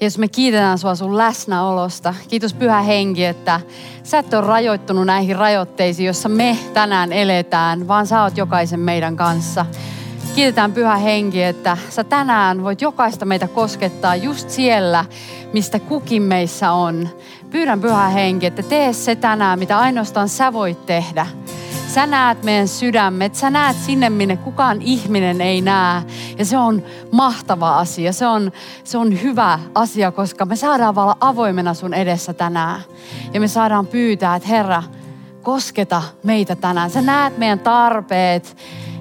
Jeesus, me kiitetään sua sun läsnäolosta. Kiitos Pyhä Henki, että sä et ole rajoittunut näihin rajoitteisiin, joissa me tänään eletään, vaan sä oot jokaisen meidän kanssa. Kiitetään Pyhä Henki, että sä tänään voit jokaista meitä koskettaa just siellä, mistä kukin meissä on. Pyydän Pyhä Henki, että tee se tänään, mitä ainoastaan sä voit tehdä. Sä näet meidän sydämet, sä näet sinne, minne kukaan ihminen ei näe. Ja se on mahtava asia, se on, se on hyvä asia, koska me saadaan olla avoimena sun edessä tänään. Ja me saadaan pyytää, että Herra, kosketa meitä tänään. Sä näet meidän tarpeet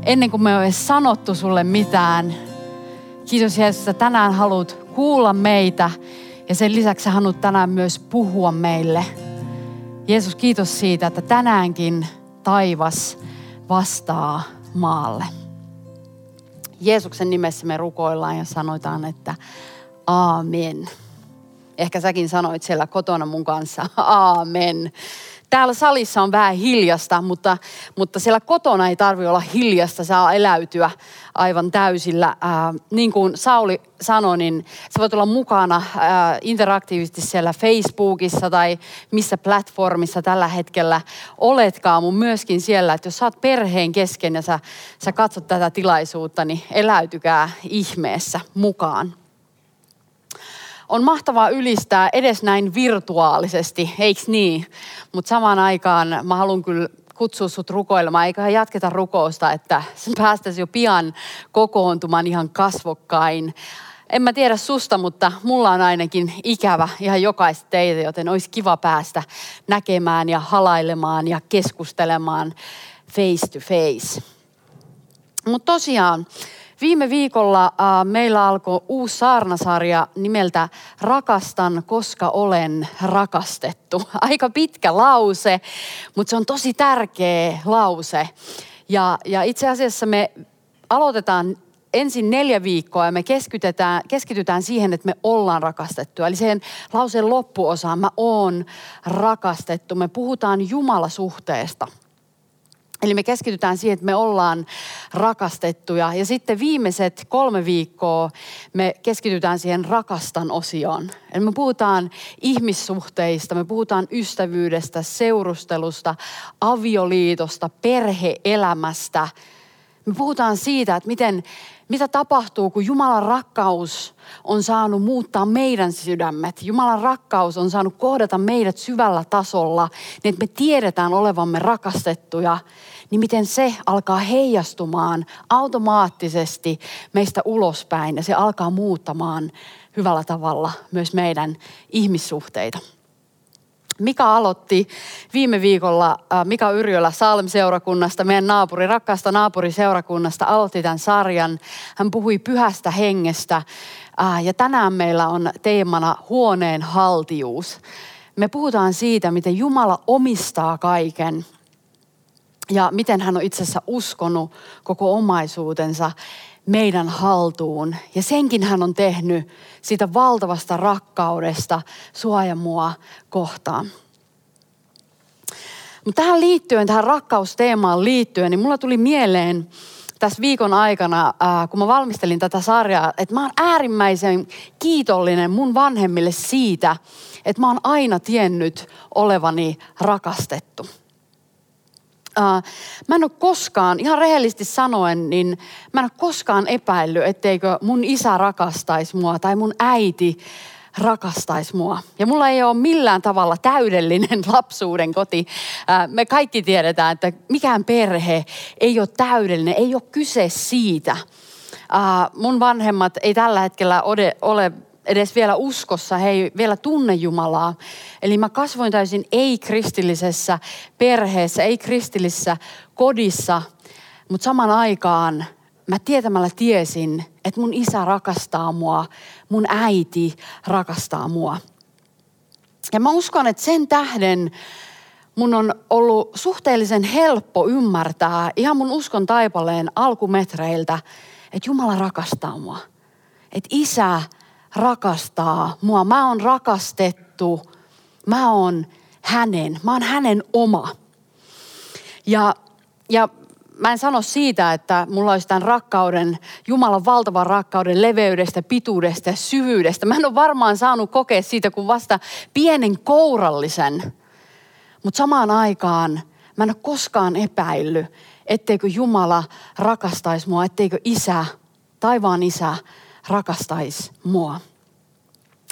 ennen kuin me on edes sanottu sulle mitään. Kiitos Jeesus, että tänään haluat kuulla meitä ja sen lisäksi haluat tänään myös puhua meille. Jeesus, kiitos siitä, että tänäänkin taivas vastaa maalle. Jeesuksen nimessä me rukoillaan ja sanotaan, että aamen. Ehkä säkin sanoit siellä kotona mun kanssa, aamen. Täällä salissa on vähän hiljasta, mutta, mutta siellä kotona ei tarvi olla hiljasta, saa eläytyä aivan täysillä. Ää, niin kuin Sauli sanoi, niin sä voit olla mukana ää, interaktiivisesti siellä Facebookissa tai missä platformissa tällä hetkellä oletkaan, mutta myöskin siellä, että jos sä oot perheen kesken ja sä, sä katsot tätä tilaisuutta, niin eläytykää ihmeessä mukaan on mahtavaa ylistää edes näin virtuaalisesti, eiks niin? Mutta samaan aikaan mä haluan kyllä kutsua sut rukoilemaan, eiköhän jatketa rukousta, että päästäisiin jo pian kokoontumaan ihan kasvokkain. En mä tiedä susta, mutta mulla on ainakin ikävä ihan jokaista teitä, joten olisi kiva päästä näkemään ja halailemaan ja keskustelemaan face to face. Mutta tosiaan, Viime viikolla äh, meillä alkoi uusi saarnasarja nimeltä Rakastan, koska olen rakastettu. Aika pitkä lause, mutta se on tosi tärkeä lause. Ja, ja itse asiassa me aloitetaan ensin neljä viikkoa ja me keskitytään, keskitytään siihen, että me ollaan rakastettu. Eli siihen lauseen loppuosaan, mä oon rakastettu. Me puhutaan Jumalasuhteesta – Eli me keskitytään siihen, että me ollaan rakastettuja. Ja sitten viimeiset kolme viikkoa me keskitytään siihen rakastan osioon. Eli me puhutaan ihmissuhteista, me puhutaan ystävyydestä, seurustelusta, avioliitosta, perheelämästä. Me puhutaan siitä, että miten, mitä tapahtuu, kun Jumalan rakkaus on saanut muuttaa meidän sydämet. Jumalan rakkaus on saanut kohdata meidät syvällä tasolla, niin että me tiedetään olevamme rakastettuja niin miten se alkaa heijastumaan automaattisesti meistä ulospäin ja se alkaa muuttamaan hyvällä tavalla myös meidän ihmissuhteita. Mika aloitti viime viikolla, äh, Mika Yrjölä Salm-seurakunnasta, meidän naapuri, rakkaasta naapuriseurakunnasta, aloitti tämän sarjan. Hän puhui pyhästä hengestä äh, ja tänään meillä on teemana huoneen haltijuus. Me puhutaan siitä, miten Jumala omistaa kaiken ja miten hän on itse asiassa uskonut koko omaisuutensa meidän haltuun. Ja senkin hän on tehnyt siitä valtavasta rakkaudesta suojamua kohtaan. Mutta tähän liittyen, tähän rakkausteemaan liittyen, niin mulla tuli mieleen tässä viikon aikana, kun mä valmistelin tätä sarjaa, että mä oon äärimmäisen kiitollinen mun vanhemmille siitä, että mä oon aina tiennyt olevani rakastettu äh, mä en ole koskaan, ihan rehellisesti sanoen, niin mä en ole koskaan epäillyt, etteikö mun isä rakastaisi mua tai mun äiti rakastaisi mua. Ja mulla ei ole millään tavalla täydellinen lapsuuden koti. Äh, me kaikki tiedetään, että mikään perhe ei ole täydellinen, ei ole kyse siitä. Äh, mun vanhemmat ei tällä hetkellä ole, ole edes vielä uskossa, he ei vielä tunne Jumalaa. Eli mä kasvoin täysin ei-kristillisessä perheessä, ei-kristillisessä kodissa, mutta saman aikaan mä tietämällä tiesin, että mun isä rakastaa mua, mun äiti rakastaa mua. Ja mä uskon, että sen tähden mun on ollut suhteellisen helppo ymmärtää ihan mun uskon taipaleen alkumetreiltä, että Jumala rakastaa mua. Että isä rakastaa mua. Mä oon rakastettu. Mä oon hänen. Mä oon hänen oma. Ja, ja mä en sano siitä, että mulla olisi tämän rakkauden, Jumalan valtavan rakkauden leveydestä, pituudesta ja syvyydestä. Mä en ole varmaan saanut kokea siitä kuin vasta pienen kourallisen. Mutta samaan aikaan mä en ole koskaan epäillyt, etteikö Jumala rakastaisi mua, etteikö isä, taivaan isä rakastaisi mua.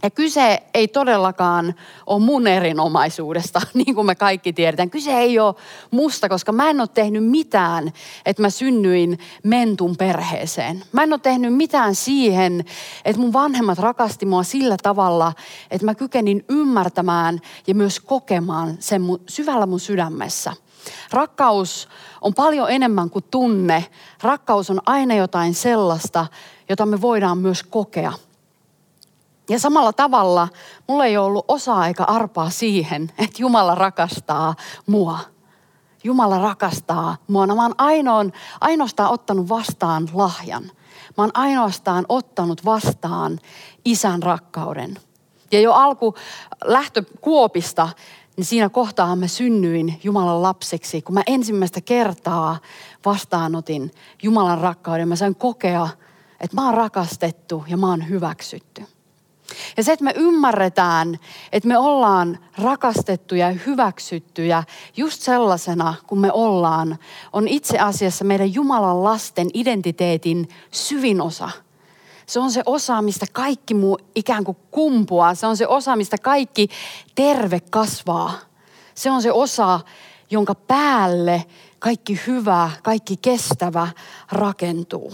Ja kyse ei todellakaan ole mun erinomaisuudesta, niin kuin me kaikki tiedetään. Kyse ei ole musta, koska mä en ole tehnyt mitään, että mä synnyin mentun perheeseen. Mä en ole tehnyt mitään siihen, että mun vanhemmat rakasti mua sillä tavalla, että mä kykenin ymmärtämään ja myös kokemaan sen mun, syvällä mun sydämessä. Rakkaus on paljon enemmän kuin tunne. Rakkaus on aina jotain sellaista, jota me voidaan myös kokea. Ja samalla tavalla mulla ei ollut osaa eikä arpaa siihen, että Jumala rakastaa mua. Jumala rakastaa mua. No, mä oon ainoan, ainoastaan ottanut vastaan lahjan. Mä oon ainoastaan ottanut vastaan isän rakkauden. Ja jo alku lähtö Kuopista, niin siinä kohtaa mä synnyin Jumalan lapseksi. Kun mä ensimmäistä kertaa vastaanotin Jumalan rakkauden, mä sain kokea, että mä oon rakastettu ja mä oon hyväksytty. Ja se, että me ymmärretään, että me ollaan rakastettuja ja hyväksyttyjä just sellaisena kuin me ollaan, on itse asiassa meidän Jumalan lasten identiteetin syvin osa. Se on se osa, mistä kaikki muu ikään kuin kumpuaa. Se on se osa, mistä kaikki terve kasvaa. Se on se osa, jonka päälle kaikki hyvä, kaikki kestävä rakentuu.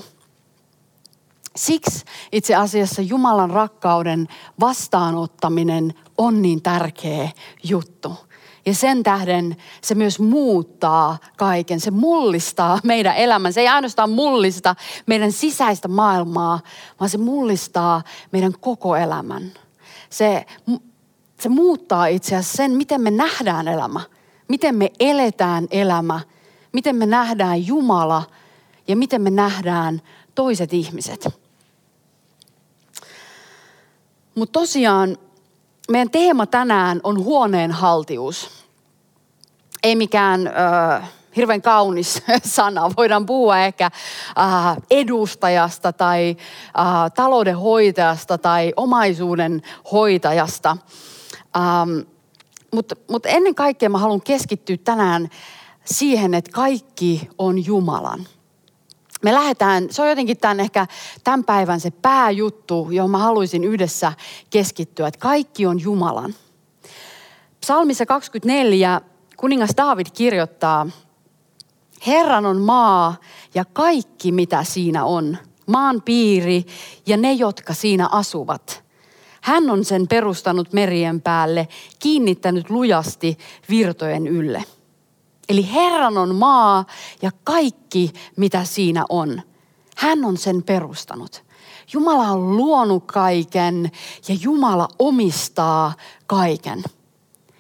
Siksi itse asiassa Jumalan rakkauden vastaanottaminen on niin tärkeä juttu. Ja sen tähden se myös muuttaa kaiken. Se mullistaa meidän elämän. Se ei ainoastaan mullista meidän sisäistä maailmaa, vaan se mullistaa meidän koko elämän. Se, se muuttaa itse asiassa sen, miten me nähdään elämä. Miten me eletään elämä. Miten me nähdään Jumala ja miten me nähdään toiset ihmiset. Mutta tosiaan meidän teema tänään on huoneen haltius. Ei mikään äh, hirveän kaunis sana. Voidaan puhua ehkä äh, edustajasta tai äh, taloudenhoitajasta tai omaisuuden hoitajasta. Ähm, Mutta mut ennen kaikkea mä haluan keskittyä tänään siihen, että kaikki on Jumalan – me lähdetään, se on jotenkin tämän ehkä tämän päivän se pääjuttu, johon mä haluaisin yhdessä keskittyä, että kaikki on Jumalan. Psalmissa 24 kuningas David kirjoittaa, Herran on maa ja kaikki mitä siinä on, maan piiri ja ne, jotka siinä asuvat. Hän on sen perustanut merien päälle, kiinnittänyt lujasti virtojen ylle. Eli Herran on maa ja kaikki, mitä siinä on. Hän on sen perustanut. Jumala on luonut kaiken ja Jumala omistaa kaiken.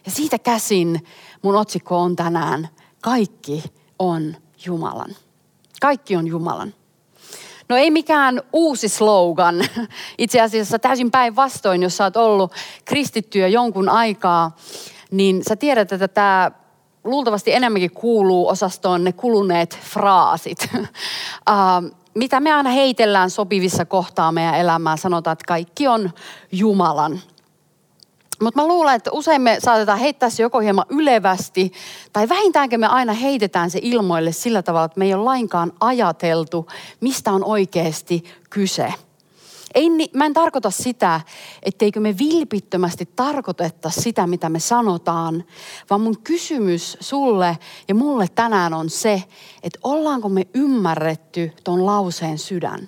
Ja siitä käsin mun otsikko on tänään, kaikki on Jumalan. Kaikki on Jumalan. No ei mikään uusi slogan. Itse asiassa täysin päinvastoin, jos sä oot ollut kristittyä jonkun aikaa, niin sä tiedät, että tämä luultavasti enemmänkin kuuluu osastoon ne kuluneet fraasit. uh, mitä me aina heitellään sopivissa kohtaa meidän elämää, sanotaan, että kaikki on Jumalan. Mutta mä luulen, että usein me saatetaan heittää se joko hieman ylevästi, tai vähintäänkin me aina heitetään se ilmoille sillä tavalla, että me ei ole lainkaan ajateltu, mistä on oikeasti kyse. Ei, mä en tarkoita sitä, etteikö me vilpittömästi tarkoitetta sitä, mitä me sanotaan, vaan mun kysymys sulle ja mulle tänään on se, että ollaanko me ymmärretty ton lauseen sydän.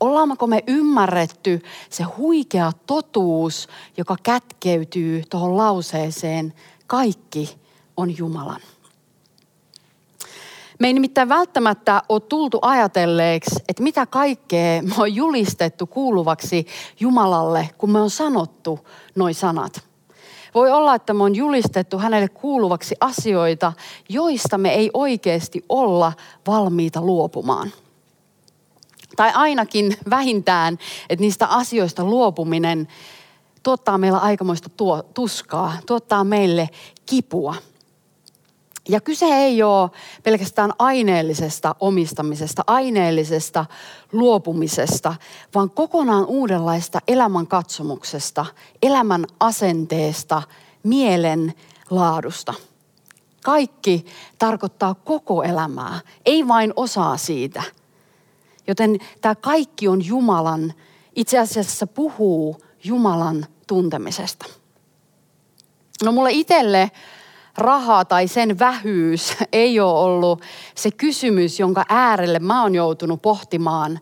Ollaanko me ymmärretty se huikea totuus, joka kätkeytyy tuohon lauseeseen, kaikki on Jumalan. Me ei nimittäin välttämättä ole tultu ajatelleeksi, että mitä kaikkea me on julistettu kuuluvaksi Jumalalle, kun me on sanottu noi sanat. Voi olla, että me on julistettu hänelle kuuluvaksi asioita, joista me ei oikeasti olla valmiita luopumaan. Tai ainakin vähintään, että niistä asioista luopuminen tuottaa meillä aikamoista tuo, tuskaa, tuottaa meille kipua. Ja kyse ei ole pelkästään aineellisesta omistamisesta, aineellisesta luopumisesta, vaan kokonaan uudenlaista elämän katsomuksesta, elämän asenteesta, mielen laadusta. Kaikki tarkoittaa koko elämää, ei vain osaa siitä. Joten tämä kaikki on Jumalan, itse asiassa puhuu Jumalan tuntemisesta. No mulle itselle raha tai sen vähyys ei ole ollut se kysymys, jonka äärelle mä oon joutunut pohtimaan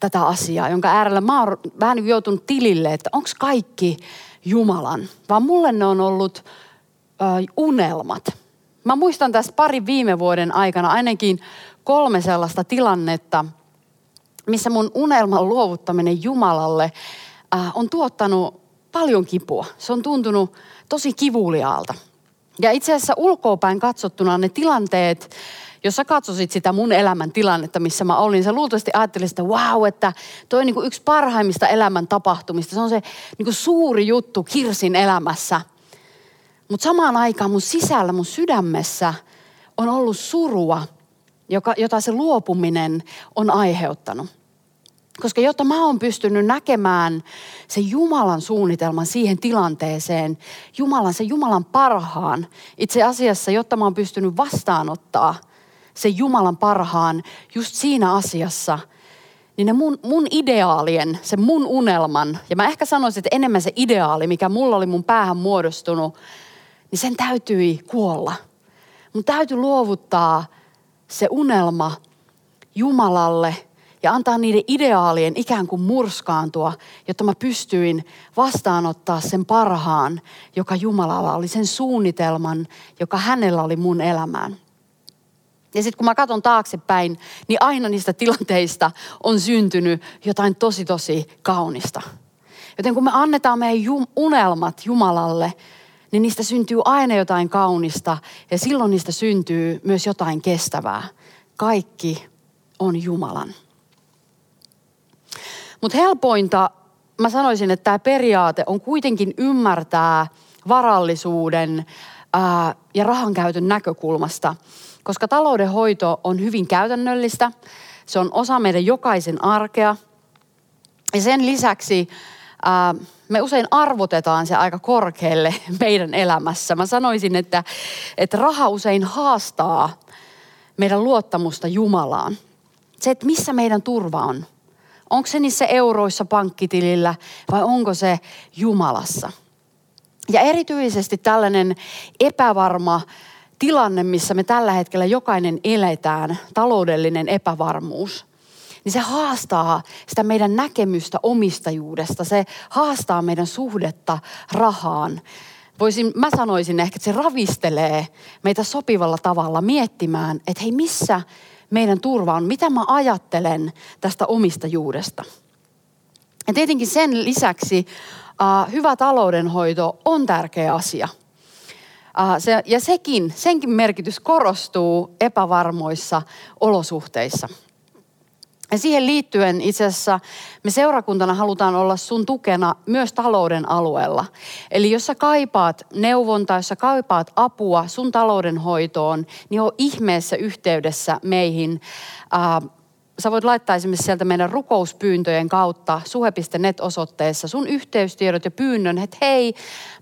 tätä asiaa, jonka äärellä mä oon vähän joutunut tilille, että onko kaikki Jumalan, vaan mulle ne on ollut ö, unelmat. Mä muistan tässä pari viime vuoden aikana ainakin kolme sellaista tilannetta, missä mun unelman luovuttaminen Jumalalle äh, on tuottanut paljon kipua. Se on tuntunut tosi kivuliaalta. Ja itse asiassa ulkoopäin katsottuna ne tilanteet, jos sä katsoisit sitä mun elämän tilannetta, missä mä olin, sä luultavasti ajattelisit, että wow, että toi on niin kuin yksi parhaimmista elämän tapahtumista. Se on se niin kuin suuri juttu Kirsin elämässä. Mutta samaan aikaan mun sisällä, mun sydämessä on ollut surua, joka, jota se luopuminen on aiheuttanut. Koska jotta mä oon pystynyt näkemään sen Jumalan suunnitelman siihen tilanteeseen, Jumalan, sen Jumalan parhaan, itse asiassa, jotta mä oon pystynyt vastaanottaa sen Jumalan parhaan just siinä asiassa, niin ne mun, mun ideaalien, se mun unelman, ja mä ehkä sanoisin, että enemmän se ideaali, mikä mulla oli mun päähän muodostunut, niin sen täytyi kuolla. Mun täytyy luovuttaa se unelma Jumalalle – ja antaa niiden ideaalien ikään kuin murskaantua, jotta mä pystyin vastaanottaa sen parhaan, joka Jumalalla oli, sen suunnitelman, joka hänellä oli mun elämään. Ja sitten kun mä katson taaksepäin, niin aina niistä tilanteista on syntynyt jotain tosi tosi kaunista. Joten kun me annetaan meidän unelmat Jumalalle, niin niistä syntyy aina jotain kaunista ja silloin niistä syntyy myös jotain kestävää. Kaikki on Jumalan. Mutta helpointa, mä sanoisin, että tämä periaate on kuitenkin ymmärtää varallisuuden ää, ja rahankäytön näkökulmasta, koska taloudenhoito on hyvin käytännöllistä. Se on osa meidän jokaisen arkea. Ja sen lisäksi ää, me usein arvotetaan se aika korkealle meidän elämässä. Mä sanoisin, että, että raha usein haastaa meidän luottamusta Jumalaan. Se, että missä meidän turva on – Onko se niissä euroissa pankkitilillä vai onko se Jumalassa? Ja erityisesti tällainen epävarma tilanne, missä me tällä hetkellä jokainen eletään, taloudellinen epävarmuus, niin se haastaa sitä meidän näkemystä omistajuudesta. Se haastaa meidän suhdetta rahaan. Voisin, mä sanoisin ehkä, että se ravistelee meitä sopivalla tavalla miettimään, että hei missä meidän turva on, mitä mä ajattelen tästä omistajuudesta. Ja tietenkin sen lisäksi uh, hyvä taloudenhoito on tärkeä asia. Uh, se, ja sekin, senkin merkitys korostuu epävarmoissa olosuhteissa. Ja siihen liittyen itse asiassa me seurakuntana halutaan olla sun tukena myös talouden alueella. Eli jos sä kaipaat neuvontaa, jos sä kaipaat apua sun taloudenhoitoon, niin on ihmeessä yhteydessä meihin. Äh, sä voit laittaa esimerkiksi sieltä meidän rukouspyyntöjen kautta suhe.net-osoitteessa sun yhteystiedot ja pyynnön, että hei,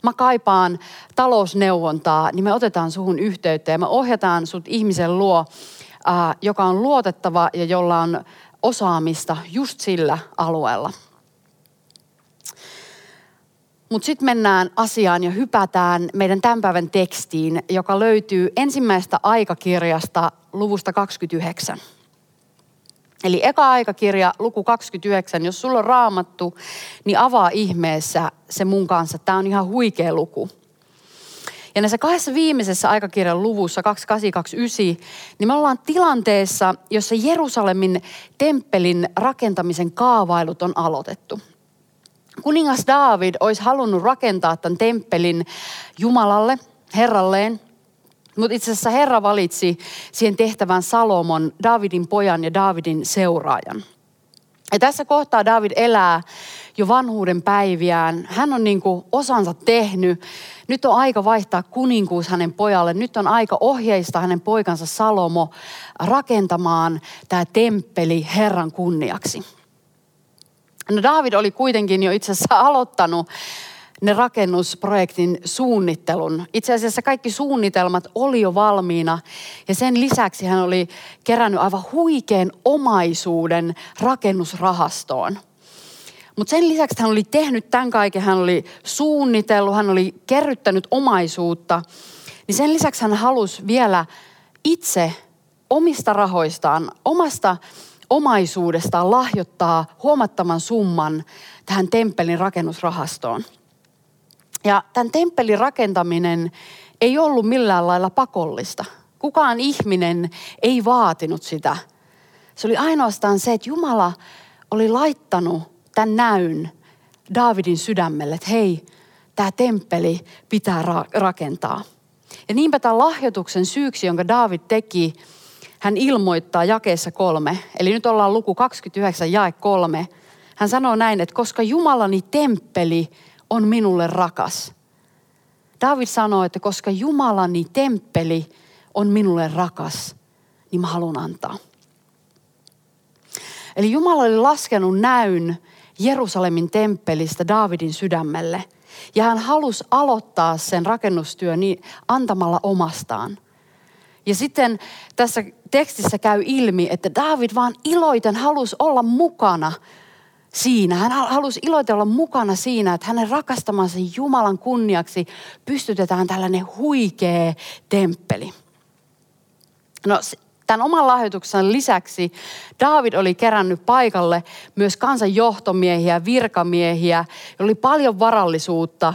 mä kaipaan talousneuvontaa, niin me otetaan suhun yhteyttä ja me ohjataan sut ihmisen luo, äh, joka on luotettava ja jolla on osaamista just sillä alueella. Mutta sitten mennään asiaan ja hypätään meidän tämän päivän tekstiin, joka löytyy ensimmäisestä aikakirjasta luvusta 29. Eli eka aikakirja, luku 29. Jos sulla on raamattu, niin avaa ihmeessä se mun kanssa. Tämä on ihan huikea luku. Ja näissä kahdessa viimeisessä aikakirjan luvussa 2829, niin me ollaan tilanteessa, jossa Jerusalemin temppelin rakentamisen kaavailut on aloitettu. kuningas David olisi halunnut rakentaa tämän temppelin Jumalalle, Herralleen, mutta itse asiassa Herra valitsi siihen tehtävän Salomon, Davidin pojan ja Davidin seuraajan. Ja tässä kohtaa David elää jo vanhuuden päiviään. Hän on niin kuin osansa tehnyt. Nyt on aika vaihtaa kuninkuus hänen pojalle. Nyt on aika ohjeistaa hänen poikansa Salomo rakentamaan tämä temppeli Herran kunniaksi. No David oli kuitenkin jo itse asiassa aloittanut ne rakennusprojektin suunnittelun. Itse asiassa kaikki suunnitelmat oli jo valmiina ja sen lisäksi hän oli kerännyt aivan huikean omaisuuden rakennusrahastoon. Mutta sen lisäksi hän oli tehnyt tämän kaiken, hän oli suunnitellut, hän oli kerryttänyt omaisuutta. Niin sen lisäksi hän halusi vielä itse omista rahoistaan, omasta omaisuudestaan lahjoittaa huomattavan summan tähän temppelin rakennusrahastoon. Ja tämän temppelin rakentaminen ei ollut millään lailla pakollista. Kukaan ihminen ei vaatinut sitä. Se oli ainoastaan se, että Jumala oli laittanut tämän näyn Daavidin sydämelle, että hei, tämä temppeli pitää ra- rakentaa. Ja niinpä tämän lahjoituksen syyksi, jonka Daavid teki, hän ilmoittaa jakeessa kolme, eli nyt ollaan luku 29 jae kolme. Hän sanoo näin, että koska Jumalani temppeli on minulle rakas. David sanoo, että koska Jumalani temppeli on minulle rakas, niin mä haluan antaa. Eli Jumala oli laskenut näyn Jerusalemin temppelistä Davidin sydämelle. Ja hän halusi aloittaa sen rakennustyön niin, antamalla omastaan. Ja sitten tässä tekstissä käy ilmi, että David vaan iloiten halusi olla mukana siinä. Hän halusi iloitella mukana siinä, että hänen rakastamansa Jumalan kunniaksi pystytetään tällainen huikea temppeli. No tämän oman lahjoituksen lisäksi David oli kerännyt paikalle myös kansan johtomiehiä, virkamiehiä, oli paljon varallisuutta.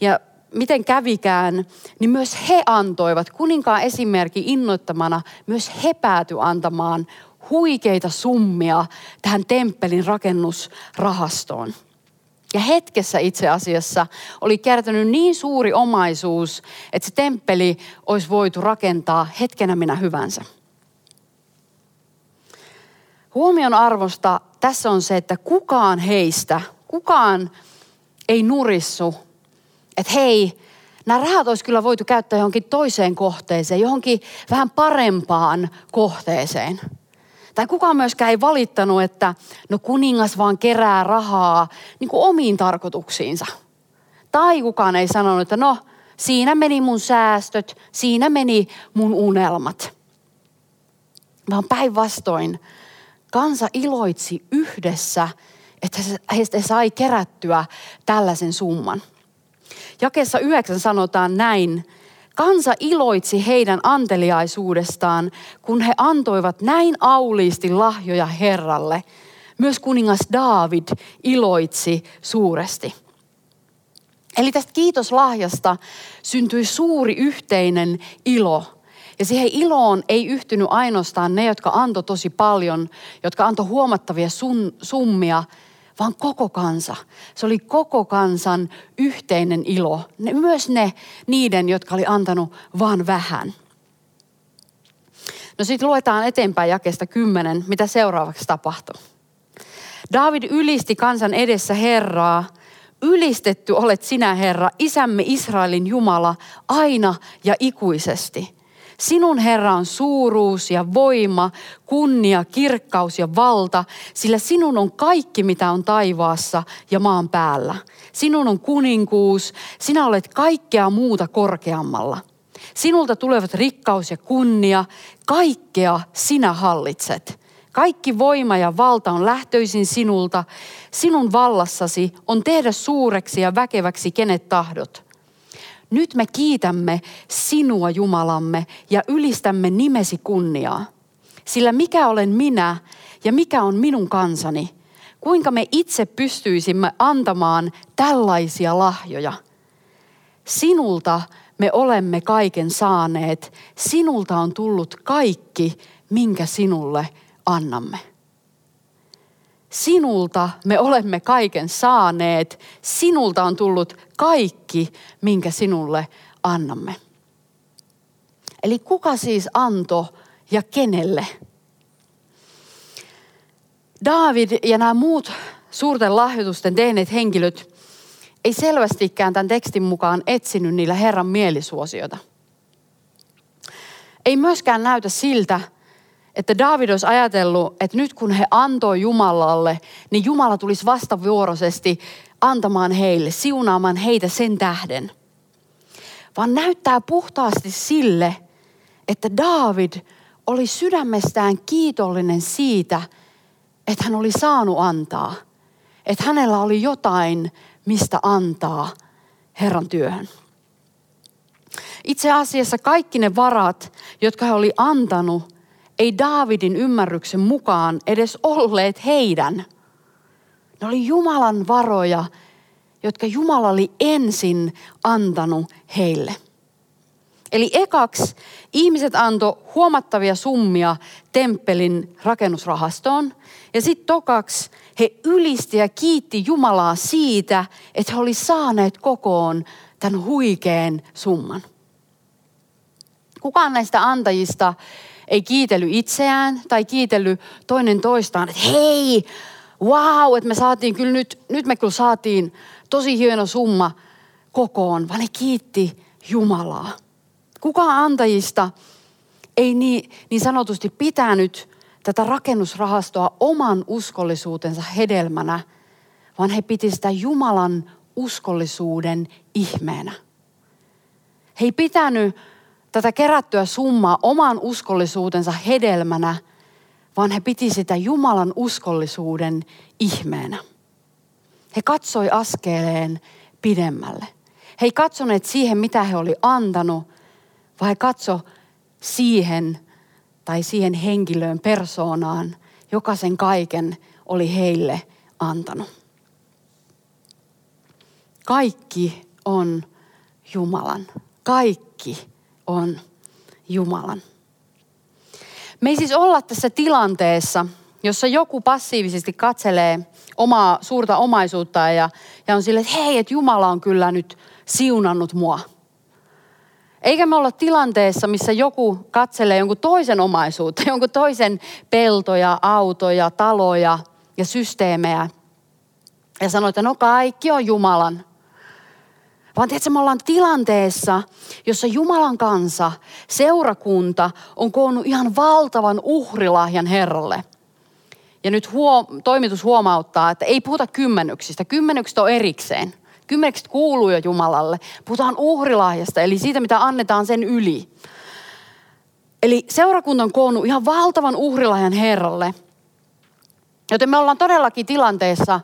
Ja miten kävikään, niin myös he antoivat kuninkaan esimerkki innoittamana, myös he pääty antamaan huikeita summia tähän temppelin rakennusrahastoon. Ja hetkessä itse asiassa oli kertynyt niin suuri omaisuus, että se temppeli olisi voitu rakentaa hetkenä minä hyvänsä. Huomion arvosta tässä on se, että kukaan heistä, kukaan ei nurissu, että hei, nämä rahat olisi kyllä voitu käyttää johonkin toiseen kohteeseen, johonkin vähän parempaan kohteeseen. Tai kukaan myöskään ei valittanut, että no kuningas vaan kerää rahaa niin kuin omiin tarkoituksiinsa. Tai kukaan ei sanonut, että no siinä meni mun säästöt, siinä meni mun unelmat. Vaan päinvastoin kansa iloitsi yhdessä, että he sai kerättyä tällaisen summan. Jakessa yhdeksän sanotaan näin, Kansa iloitsi heidän anteliaisuudestaan, kun he antoivat näin auliisti lahjoja Herralle. Myös kuningas David iloitsi suuresti. Eli tästä kiitoslahjasta syntyi suuri yhteinen ilo. Ja siihen iloon ei yhtynyt ainoastaan ne, jotka antoi tosi paljon, jotka antoi huomattavia summia, vaan koko kansa. Se oli koko kansan yhteinen ilo. Ne, myös ne, niiden, jotka oli antanut vain vähän. No sitten luetaan eteenpäin jakesta kymmenen, mitä seuraavaksi tapahtui. David ylisti kansan edessä Herraa. Ylistetty olet sinä, Herra, isämme Israelin Jumala, aina ja ikuisesti. Sinun Herra on suuruus ja voima, kunnia, kirkkaus ja valta, sillä sinun on kaikki, mitä on taivaassa ja maan päällä. Sinun on kuninkuus, sinä olet kaikkea muuta korkeammalla. Sinulta tulevat rikkaus ja kunnia, kaikkea sinä hallitset. Kaikki voima ja valta on lähtöisin sinulta. Sinun vallassasi on tehdä suureksi ja väkeväksi kenet tahdot. Nyt me kiitämme sinua Jumalamme ja ylistämme nimesi kunniaa. Sillä mikä olen minä ja mikä on minun kansani? Kuinka me itse pystyisimme antamaan tällaisia lahjoja? Sinulta me olemme kaiken saaneet. Sinulta on tullut kaikki, minkä sinulle annamme. Sinulta me olemme kaiken saaneet, sinulta on tullut kaikki, minkä sinulle annamme. Eli kuka siis antoi ja kenelle? David ja nämä muut suurten lahjoitusten tehneet henkilöt ei selvästikään tämän tekstin mukaan etsinyt niillä Herran mielisuosiota. Ei myöskään näytä siltä, että David olisi ajatellut, että nyt kun he antoi Jumalalle, niin Jumala tulisi vastavuoroisesti antamaan heille, siunaamaan heitä sen tähden. Vaan näyttää puhtaasti sille, että David oli sydämestään kiitollinen siitä, että hän oli saanut antaa. Että hänellä oli jotain, mistä antaa Herran työhön. Itse asiassa kaikki ne varat, jotka hän oli antanut, ei Daavidin ymmärryksen mukaan edes olleet heidän. Ne oli Jumalan varoja, jotka Jumala oli ensin antanut heille. Eli ekaksi ihmiset antoi huomattavia summia temppelin rakennusrahastoon. Ja sitten tokaksi he ylisti ja kiitti Jumalaa siitä, että he olivat saaneet kokoon tämän huikean summan. Kukaan näistä antajista ei kiitellyt itseään tai kiitellyt toinen toistaan, että hei, wow, että me saatiin kyllä nyt, nyt me kyllä saatiin tosi hieno summa kokoon, vaan ne kiitti Jumalaa. Kukaan antajista ei niin, niin sanotusti pitänyt tätä rakennusrahastoa oman uskollisuutensa hedelmänä, vaan he piti sitä Jumalan uskollisuuden ihmeenä. He ei pitänyt tätä kerättyä summaa oman uskollisuutensa hedelmänä, vaan he piti sitä Jumalan uskollisuuden ihmeenä. He katsoi askeleen pidemmälle. He ei katsoneet siihen, mitä he oli antanut, vaan he katso siihen tai siihen henkilöön, persoonaan, joka sen kaiken oli heille antanut. Kaikki on Jumalan. Kaikki on Jumalan. Me ei siis olla tässä tilanteessa, jossa joku passiivisesti katselee omaa suurta omaisuutta ja, ja on sille, että hei, että Jumala on kyllä nyt siunannut mua. Eikä me olla tilanteessa, missä joku katselee jonkun toisen omaisuutta, jonkun toisen peltoja, autoja, taloja ja systeemejä ja sanoo, että no kaikki on Jumalan. Vaan tiedätkö, me ollaan tilanteessa, jossa Jumalan kansa, seurakunta on koonnut ihan valtavan uhrilahjan Herralle. Ja nyt huo, toimitus huomauttaa, että ei puhuta kymmenyksistä. Kymmenykset on erikseen. Kymmenykset kuuluu jo Jumalalle. Puhutaan uhrilahjasta, eli siitä, mitä annetaan sen yli. Eli seurakunta on koonnut ihan valtavan uhrilahjan Herralle. Joten me ollaan todellakin tilanteessa,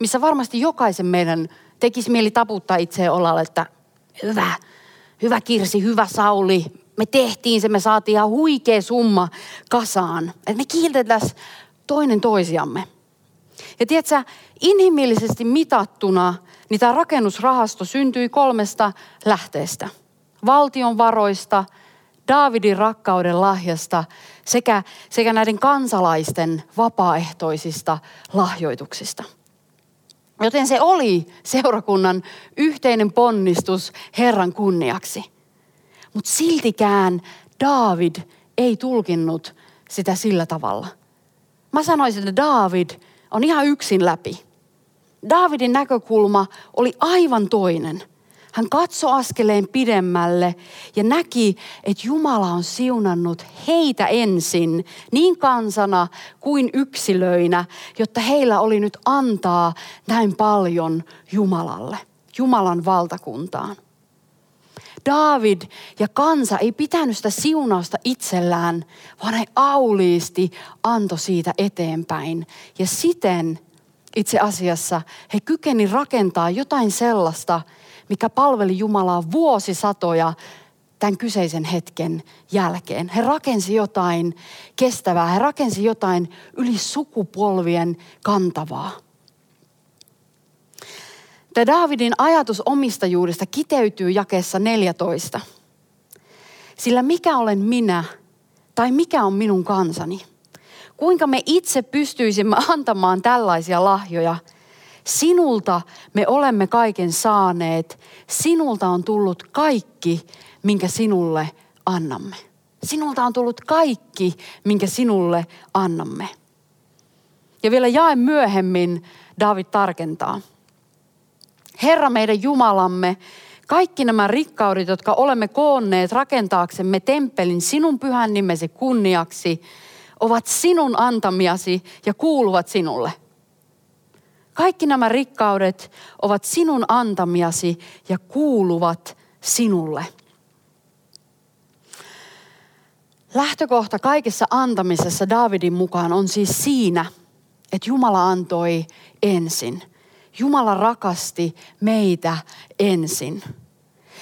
missä varmasti jokaisen meidän tekisi mieli taputtaa itseen olalle, että hyvä, hyvä Kirsi, hyvä Sauli, me tehtiin se, me saatiin ihan huikea summa kasaan. Että me kiiltetään toinen toisiamme. Ja tiedätkö, inhimillisesti mitattuna, niin tämä rakennusrahasto syntyi kolmesta lähteestä. Valtion varoista, Daavidin rakkauden lahjasta sekä, sekä näiden kansalaisten vapaaehtoisista lahjoituksista – Joten se oli seurakunnan yhteinen ponnistus Herran kunniaksi. Mutta siltikään David ei tulkinnut sitä sillä tavalla. Mä sanoisin, että David on ihan yksin läpi. Davidin näkökulma oli aivan toinen – hän katsoi askeleen pidemmälle ja näki, että Jumala on siunannut heitä ensin, niin kansana kuin yksilöinä, jotta heillä oli nyt antaa näin paljon Jumalalle, Jumalan valtakuntaan. David ja kansa ei pitänyt sitä siunausta itsellään, vaan he auliisti antoi siitä eteenpäin. Ja siten itse asiassa he kykeni rakentaa jotain sellaista, mikä palveli Jumalaa vuosisatoja tämän kyseisen hetken jälkeen. He rakensi jotain kestävää, he rakensi jotain yli sukupolvien kantavaa. Tämä Daavidin ajatus omistajuudesta kiteytyy jakeessa 14. Sillä mikä olen minä tai mikä on minun kansani? kuinka me itse pystyisimme antamaan tällaisia lahjoja. Sinulta me olemme kaiken saaneet. Sinulta on tullut kaikki, minkä sinulle annamme. Sinulta on tullut kaikki, minkä sinulle annamme. Ja vielä jae myöhemmin David tarkentaa. Herra meidän Jumalamme, kaikki nämä rikkaudet, jotka olemme koonneet rakentaaksemme temppelin sinun pyhän nimesi kunniaksi, ovat sinun antamiasi ja kuuluvat sinulle. Kaikki nämä rikkaudet ovat sinun antamiasi ja kuuluvat sinulle. Lähtökohta kaikessa antamisessa Davidin mukaan on siis siinä, että Jumala antoi ensin. Jumala rakasti meitä ensin.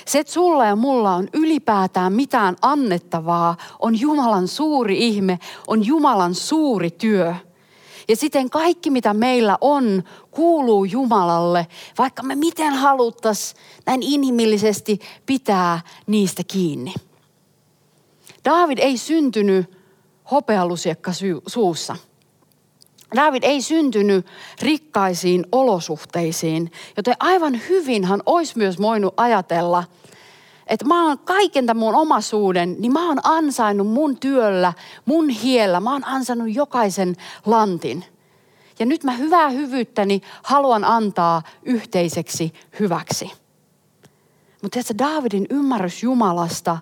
Se, että sulla ja mulla on ylipäätään mitään annettavaa, on Jumalan suuri ihme, on Jumalan suuri työ. Ja siten kaikki, mitä meillä on, kuuluu Jumalalle, vaikka me miten haluttas näin inhimillisesti pitää niistä kiinni. David ei syntynyt hopealusiekka suussa. David ei syntynyt rikkaisiin olosuhteisiin, joten aivan hyvin hän olisi myös voinut ajatella, että mä oon kaiken tämän mun omaisuuden, niin mä oon ansainnut mun työllä, mun hiellä, mä oon ansainnut jokaisen lantin. Ja nyt mä hyvää hyvyyttäni haluan antaa yhteiseksi hyväksi. Mutta tiedätkö, Davidin ymmärrys Jumalasta,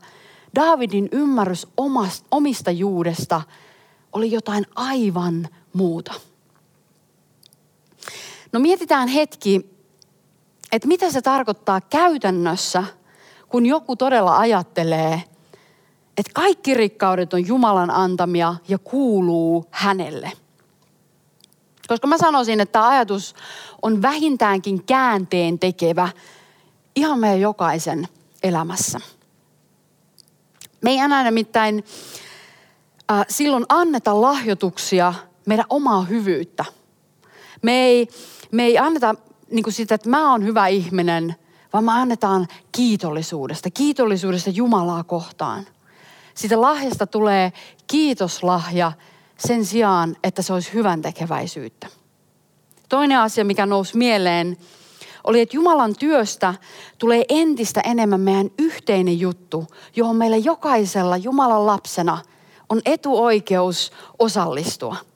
Davidin ymmärrys omasta, omistajuudesta oli jotain aivan muuta. No mietitään hetki, että mitä se tarkoittaa käytännössä, kun joku todella ajattelee, että kaikki rikkaudet on Jumalan antamia ja kuuluu hänelle. Koska mä sanoisin, että tämä ajatus on vähintäänkin käänteen tekevä ihan meidän jokaisen elämässä. Me ei enää nimittäin äh, silloin anneta lahjoituksia meidän omaa hyvyyttä. Me ei, me ei anneta niin sitä, että mä oon hyvä ihminen, vaan me annetaan kiitollisuudesta, kiitollisuudesta Jumalaa kohtaan. Siitä lahjasta tulee kiitoslahja sen sijaan, että se olisi hyvän tekeväisyyttä. Toinen asia, mikä nousi mieleen, oli, että Jumalan työstä tulee entistä enemmän meidän yhteinen juttu, johon meillä jokaisella Jumalan lapsena on etuoikeus osallistua –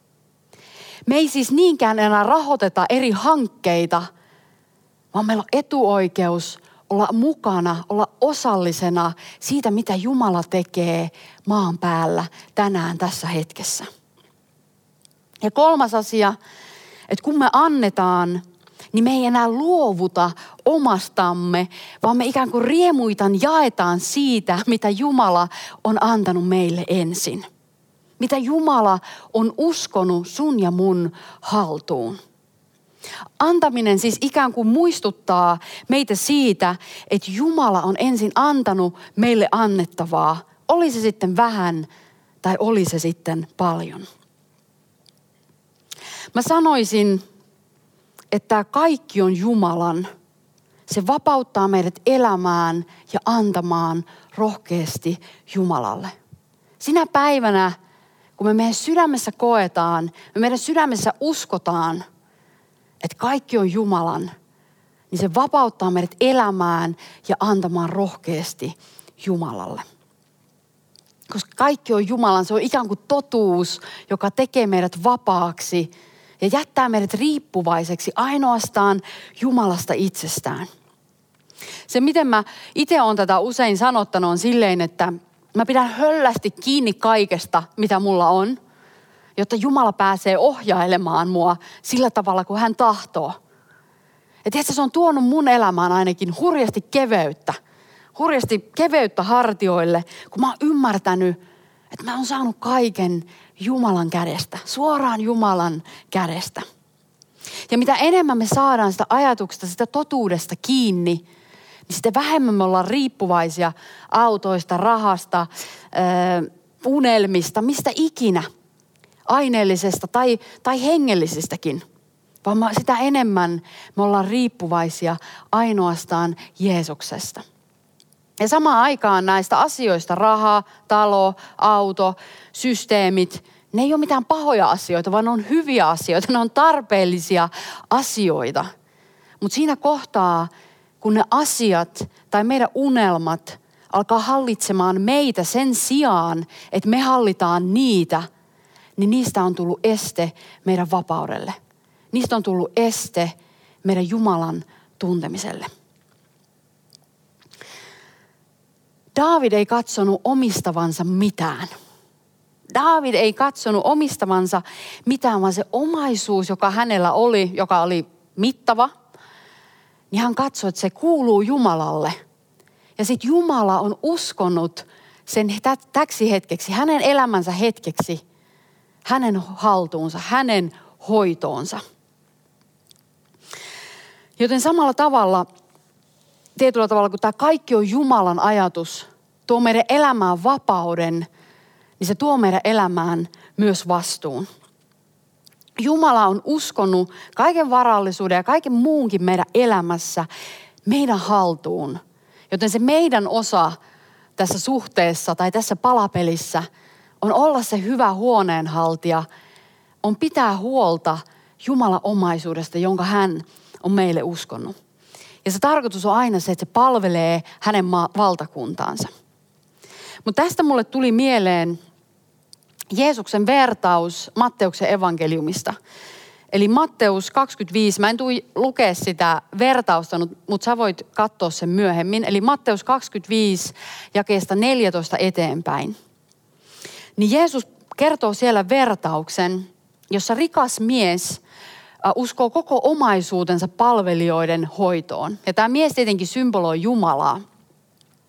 me ei siis niinkään enää rahoiteta eri hankkeita, vaan meillä on etuoikeus olla mukana, olla osallisena siitä, mitä Jumala tekee maan päällä tänään tässä hetkessä. Ja kolmas asia, että kun me annetaan, niin me ei enää luovuta omastamme, vaan me ikään kuin riemuitan jaetaan siitä, mitä Jumala on antanut meille ensin – mitä Jumala on uskonut sun ja mun haltuun. Antaminen siis ikään kuin muistuttaa meitä siitä, että Jumala on ensin antanut meille annettavaa. Oli se sitten vähän tai oli se sitten paljon. Mä sanoisin, että kaikki on Jumalan. Se vapauttaa meidät elämään ja antamaan rohkeasti Jumalalle. Sinä päivänä, kun me meidän sydämessä koetaan, me meidän sydämessä uskotaan, että kaikki on Jumalan, niin se vapauttaa meidät elämään ja antamaan rohkeasti Jumalalle. Koska kaikki on Jumalan, se on ikään kuin totuus, joka tekee meidät vapaaksi ja jättää meidät riippuvaiseksi ainoastaan Jumalasta itsestään. Se, miten mä itse olen tätä usein sanottanut, on silleen, että Mä pidän höllästi kiinni kaikesta, mitä mulla on, jotta Jumala pääsee ohjailemaan mua sillä tavalla, kuin hän tahtoo. Ja tiedätkö, se on tuonut mun elämään ainakin hurjasti keveyttä. Hurjasti keveyttä hartioille, kun mä oon ymmärtänyt, että mä oon saanut kaiken Jumalan kädestä, suoraan Jumalan kädestä. Ja mitä enemmän me saadaan sitä ajatuksesta, sitä totuudesta kiinni, niin sitten vähemmän me ollaan riippuvaisia autoista, rahasta, unelmista, mistä ikinä, aineellisesta tai, tai hengellisistäkin. Vaan sitä enemmän me ollaan riippuvaisia ainoastaan Jeesuksesta. Ja samaan aikaan näistä asioista, raha, talo, auto, systeemit, ne ei ole mitään pahoja asioita, vaan ne on hyviä asioita, ne on tarpeellisia asioita. Mutta siinä kohtaa, kun ne asiat tai meidän unelmat alkaa hallitsemaan meitä sen sijaan, että me hallitaan niitä, niin niistä on tullut este meidän vapaudelle. Niistä on tullut este meidän Jumalan tuntemiselle. Daavid ei katsonut omistavansa mitään. Daavid ei katsonut omistavansa mitään, vaan se omaisuus, joka hänellä oli, joka oli mittava, niin hän katsoi, että se kuuluu Jumalalle. Ja sitten Jumala on uskonut sen täksi hetkeksi, hänen elämänsä hetkeksi, hänen haltuunsa, hänen hoitoonsa. Joten samalla tavalla, tietyllä tavalla, kun tämä kaikki on Jumalan ajatus, tuo meidän elämään vapauden, niin se tuo meidän elämään myös vastuun. Jumala on uskonut kaiken varallisuuden ja kaiken muunkin meidän elämässä meidän haltuun. Joten se meidän osa tässä suhteessa tai tässä palapelissä on olla se hyvä huoneenhaltija, on pitää huolta Jumalan omaisuudesta, jonka hän on meille uskonut. Ja se tarkoitus on aina se, että se palvelee hänen valtakuntaansa. Mutta tästä mulle tuli mieleen Jeesuksen vertaus Matteuksen evankeliumista. Eli Matteus 25, mä en tule lukea sitä vertausta, mutta sä voit katsoa sen myöhemmin. Eli Matteus 25 jakeesta 14 eteenpäin. Niin Jeesus kertoo siellä vertauksen, jossa rikas mies uskoo koko omaisuutensa palvelijoiden hoitoon. Ja tämä mies tietenkin symboloi Jumalaa.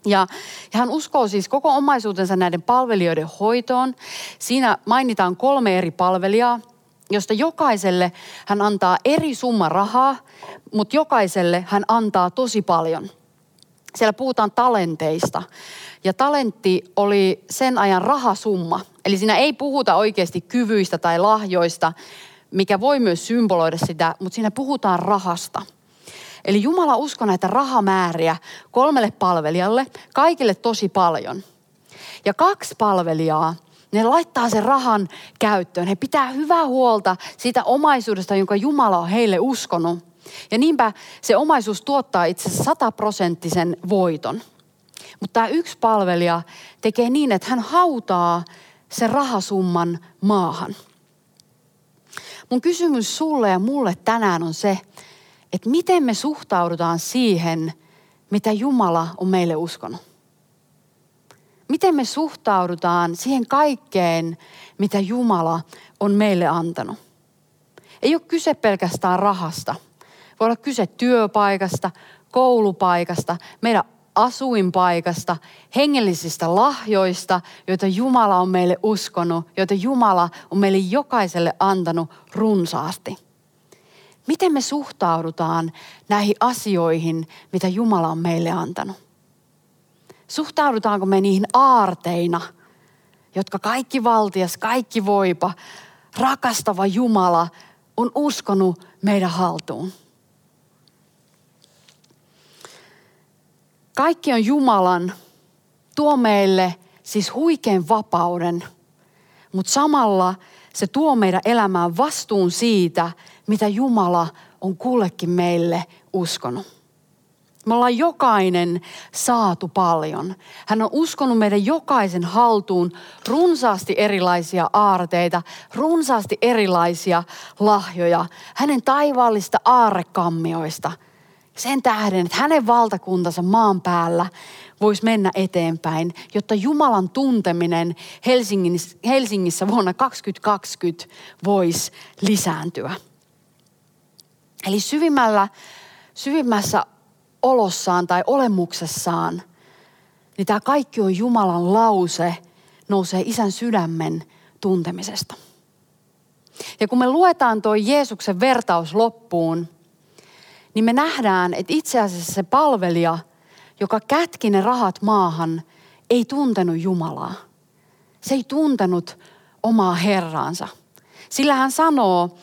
Ja, ja hän uskoo siis koko omaisuutensa näiden palvelijoiden hoitoon. Siinä mainitaan kolme eri palvelijaa, josta jokaiselle hän antaa eri summa rahaa, mutta jokaiselle hän antaa tosi paljon. Siellä puhutaan talenteista. Ja talentti oli sen ajan rahasumma. Eli siinä ei puhuta oikeasti kyvyistä tai lahjoista, mikä voi myös symboloida sitä, mutta siinä puhutaan rahasta – Eli Jumala uskoi näitä rahamääriä kolmelle palvelijalle, kaikille tosi paljon. Ja kaksi palvelijaa, ne laittaa sen rahan käyttöön. He pitää hyvää huolta siitä omaisuudesta, jonka Jumala on heille uskonut. Ja niinpä se omaisuus tuottaa itse asiassa sataprosenttisen voiton. Mutta tämä yksi palvelija tekee niin, että hän hautaa sen rahasumman maahan. Mun kysymys sulle ja mulle tänään on se, että miten me suhtaudutaan siihen, mitä Jumala on meille uskonut. Miten me suhtaudutaan siihen kaikkeen, mitä Jumala on meille antanut. Ei ole kyse pelkästään rahasta. Voi olla kyse työpaikasta, koulupaikasta, meidän asuinpaikasta, hengellisistä lahjoista, joita Jumala on meille uskonut, joita Jumala on meille jokaiselle antanut runsaasti. Miten me suhtaudutaan näihin asioihin, mitä Jumala on meille antanut? Suhtaudutaanko me niihin aarteina, jotka kaikki valtias, kaikki voipa, rakastava Jumala on uskonut meidän haltuun? Kaikki on Jumalan, tuo meille siis huikean vapauden, mutta samalla se tuo meidän elämään vastuun siitä, mitä Jumala on kullekin meille uskonut. Me ollaan jokainen saatu paljon. Hän on uskonut meidän jokaisen haltuun runsaasti erilaisia aarteita, runsaasti erilaisia lahjoja, hänen taivaallista aarrekammioista. Sen tähden, että hänen valtakuntansa maan päällä voisi mennä eteenpäin, jotta Jumalan tunteminen Helsingissä vuonna 2020 voisi lisääntyä. Eli syvimmällä, syvimmässä olossaan tai olemuksessaan, niin tämä kaikki on Jumalan lause, nousee isän sydämen tuntemisesta. Ja kun me luetaan tuo Jeesuksen vertaus loppuun, niin me nähdään, että itse asiassa se palvelija, joka kätki ne rahat maahan, ei tuntenut Jumalaa. Se ei tuntenut omaa Herraansa. Sillä hän sanoo,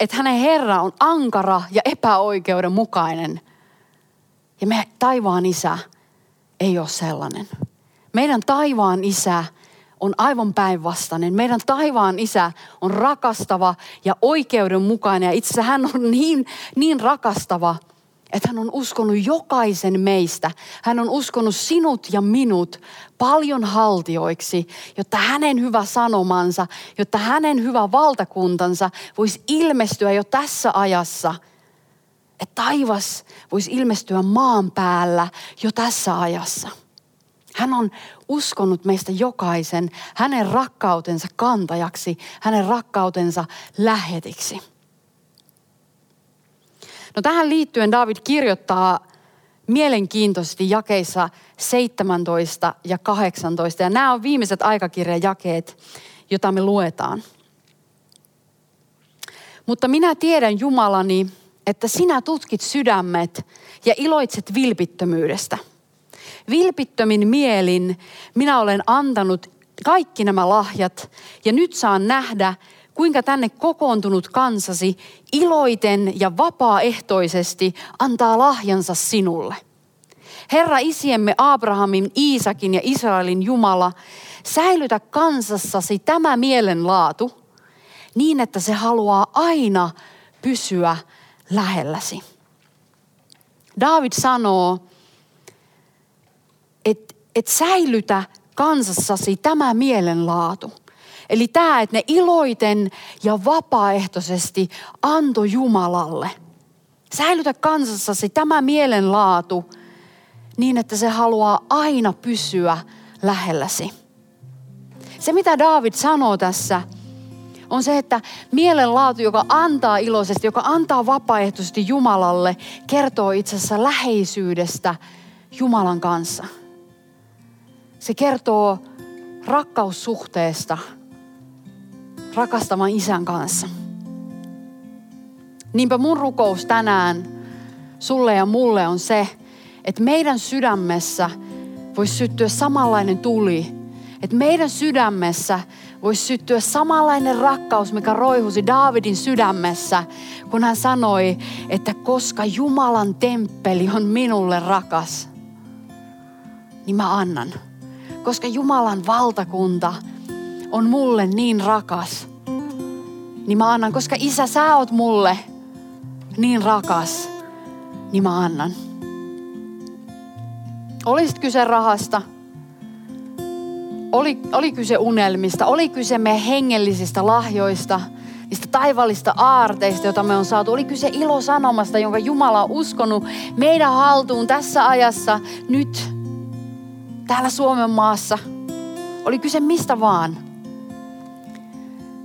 että hänen Herra on ankara ja epäoikeudenmukainen. Ja me taivaan isä ei ole sellainen. Meidän taivaan isä on aivan päinvastainen. Meidän taivaan isä on rakastava ja oikeudenmukainen ja itse hän on niin, niin rakastava, että hän on uskonut jokaisen meistä. Hän on uskonut sinut ja minut paljon haltioiksi, jotta hänen hyvä sanomansa, jotta hänen hyvä valtakuntansa voisi ilmestyä jo tässä ajassa. Että taivas voisi ilmestyä maan päällä jo tässä ajassa. Hän on uskonut meistä jokaisen hänen rakkautensa kantajaksi, hänen rakkautensa lähetiksi. No tähän liittyen David kirjoittaa mielenkiintoisesti jakeissa 17 ja 18. Ja nämä on viimeiset aikakirjan jakeet, jota me luetaan. Mutta minä tiedän Jumalani, että sinä tutkit sydämet ja iloitset vilpittömyydestä. Vilpittömin mielin minä olen antanut kaikki nämä lahjat ja nyt saan nähdä, kuinka tänne kokoontunut kansasi iloiten ja vapaaehtoisesti antaa lahjansa sinulle. Herra isiemme Abrahamin, Iisakin ja Israelin Jumala, säilytä kansassasi tämä mielenlaatu niin, että se haluaa aina pysyä lähelläsi. David sanoo, että et säilytä kansassasi tämä mielenlaatu – Eli tämä, että ne iloiten ja vapaaehtoisesti anto Jumalalle. Säilytä kansassasi tämä mielenlaatu niin, että se haluaa aina pysyä lähelläsi. Se, mitä David sanoo tässä, on se, että mielenlaatu, joka antaa iloisesti, joka antaa vapaaehtoisesti Jumalalle, kertoo itse asiassa läheisyydestä Jumalan kanssa. Se kertoo rakkaussuhteesta – rakastavan isän kanssa. Niinpä mun rukous tänään sulle ja mulle on se, että meidän sydämessä voisi syttyä samanlainen tuli. Että meidän sydämessä voisi syttyä samanlainen rakkaus, mikä roihusi Daavidin sydämessä, kun hän sanoi, että koska Jumalan temppeli on minulle rakas, niin mä annan. Koska Jumalan valtakunta on mulle niin rakas, niin mä annan. Koska isä, sä oot mulle niin rakas, niin mä annan. Olisit kyse rahasta, oli, oli kyse unelmista, oli kyse meidän hengellisistä lahjoista, niistä taivallista aarteista, joita me on saatu. Oli kyse ilosanomasta, jonka Jumala on uskonut meidän haltuun tässä ajassa, nyt, täällä Suomen maassa. Oli kyse mistä vaan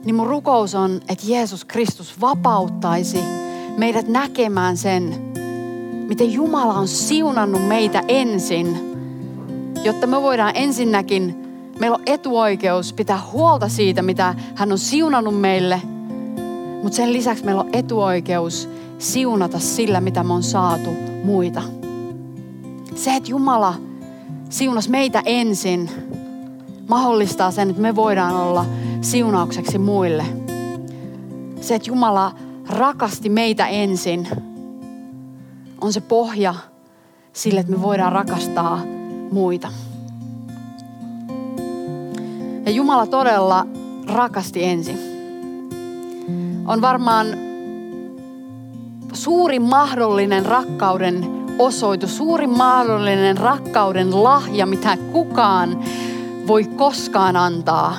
niin mun rukous on, että Jeesus Kristus vapauttaisi meidät näkemään sen, miten Jumala on siunannut meitä ensin, jotta me voidaan ensinnäkin, meillä on etuoikeus pitää huolta siitä, mitä hän on siunannut meille, mutta sen lisäksi meillä on etuoikeus siunata sillä, mitä me on saatu muita. Se, että Jumala siunas meitä ensin, mahdollistaa sen, että me voidaan olla siunaukseksi muille. Se, että Jumala rakasti meitä ensin, on se pohja sille, että me voidaan rakastaa muita. Ja Jumala todella rakasti ensin. On varmaan suurin mahdollinen rakkauden osoitus, suurin mahdollinen rakkauden lahja, mitä kukaan voi koskaan antaa,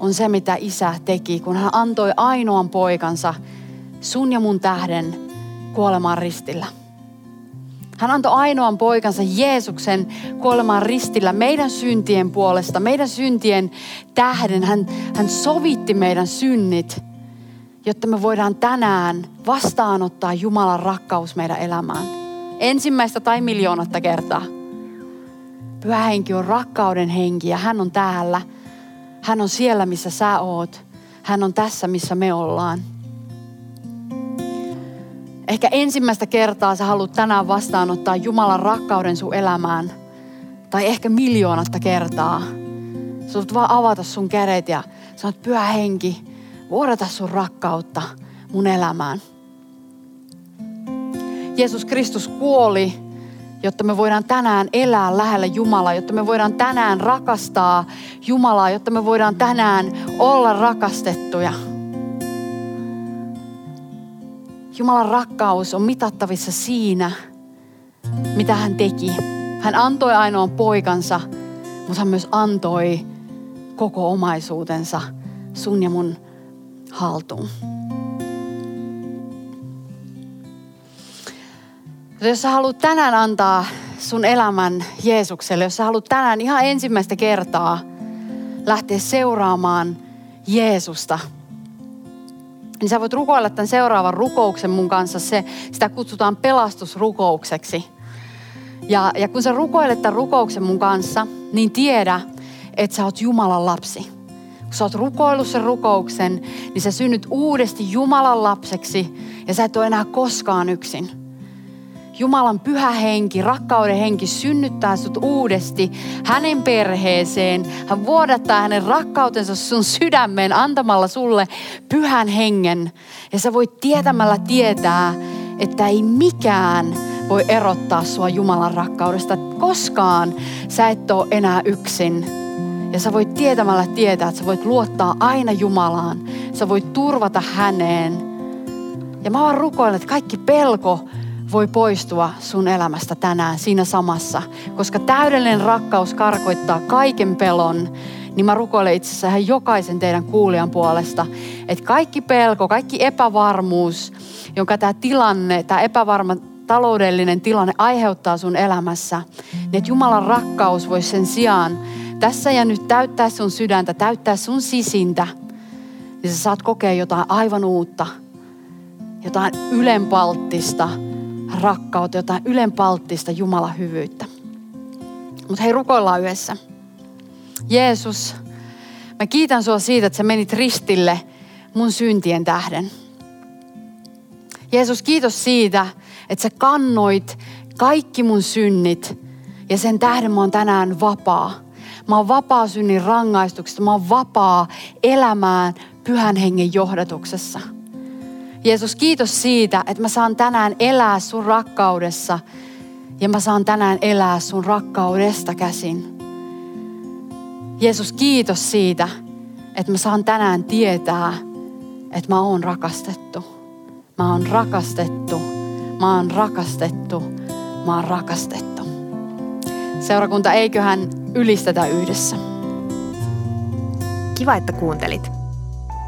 on se, mitä isä teki, kun hän antoi ainoan poikansa sun ja mun tähden kuolemaan ristillä. Hän antoi ainoan poikansa Jeesuksen kuolemaan ristillä meidän syntien puolesta, meidän syntien tähden. Hän, hän sovitti meidän synnit, jotta me voidaan tänään vastaanottaa Jumalan rakkaus meidän elämään. Ensimmäistä tai miljoonatta kertaa. Pyhä henki on rakkauden henki ja hän on täällä. Hän on siellä, missä sä oot. Hän on tässä, missä me ollaan. Ehkä ensimmäistä kertaa sä haluat tänään vastaanottaa Jumalan rakkauden sun elämään. Tai ehkä miljoonatta kertaa. Sä voit vaan avata sun kädet ja sanot, pyhä henki, vuodata sun rakkautta mun elämään. Jeesus Kristus kuoli jotta me voidaan tänään elää lähellä Jumalaa, jotta me voidaan tänään rakastaa Jumalaa, jotta me voidaan tänään olla rakastettuja. Jumalan rakkaus on mitattavissa siinä, mitä hän teki. Hän antoi ainoan poikansa, mutta hän myös antoi koko omaisuutensa sun ja mun haltuun. Jos sä haluat tänään antaa sun elämän Jeesukselle, jos sä haluat tänään ihan ensimmäistä kertaa lähteä seuraamaan Jeesusta, niin sä voit rukoilla tämän seuraavan rukouksen mun kanssa. Se, sitä kutsutaan pelastusrukoukseksi. Ja, ja kun sä rukoilet tämän rukouksen mun kanssa, niin tiedä, että sä oot Jumalan lapsi. Kun sä oot rukoillut sen rukouksen, niin sä synnyt uudesti Jumalan lapseksi ja sä et ole enää koskaan yksin. Jumalan pyhä henki, rakkauden henki synnyttää sut uudesti hänen perheeseen. Hän vuodattaa hänen rakkautensa sun sydämeen antamalla sulle pyhän hengen. Ja sä voit tietämällä tietää, että ei mikään voi erottaa sua Jumalan rakkaudesta. Koskaan sä et ole enää yksin. Ja sä voit tietämällä tietää, että sä voit luottaa aina Jumalaan. Sä voit turvata häneen. Ja mä vaan rukoilen, että kaikki pelko voi poistua sun elämästä tänään siinä samassa. Koska täydellinen rakkaus karkoittaa kaiken pelon, niin mä rukoilen itse asiassa ihan jokaisen teidän kuulijan puolesta, että kaikki pelko, kaikki epävarmuus, jonka tämä tilanne, tämä epävarma taloudellinen tilanne aiheuttaa sun elämässä, niin että Jumalan rakkaus voisi sen sijaan tässä ja nyt täyttää sun sydäntä, täyttää sun sisintä, niin sä saat kokea jotain aivan uutta, jotain ylenpalttista rakkautta, jotain ylenpalttista Jumalan hyvyyttä. Mutta hei, rukoillaan yhdessä. Jeesus, mä kiitän sua siitä, että sä menit ristille mun syntien tähden. Jeesus, kiitos siitä, että sä kannoit kaikki mun synnit ja sen tähden mä oon tänään vapaa. Mä oon vapaa synnin rangaistuksesta. Mä oon vapaa elämään pyhän hengen johdatuksessa. Jeesus, kiitos siitä, että mä saan tänään elää sun rakkaudessa ja mä saan tänään elää sun rakkaudesta käsin. Jeesus, kiitos siitä, että mä saan tänään tietää, että mä oon rakastettu. Mä oon rakastettu. Mä oon rakastettu. Mä oon rakastettu. Seurakunta, eiköhän ylistetä yhdessä. Kiva, että kuuntelit.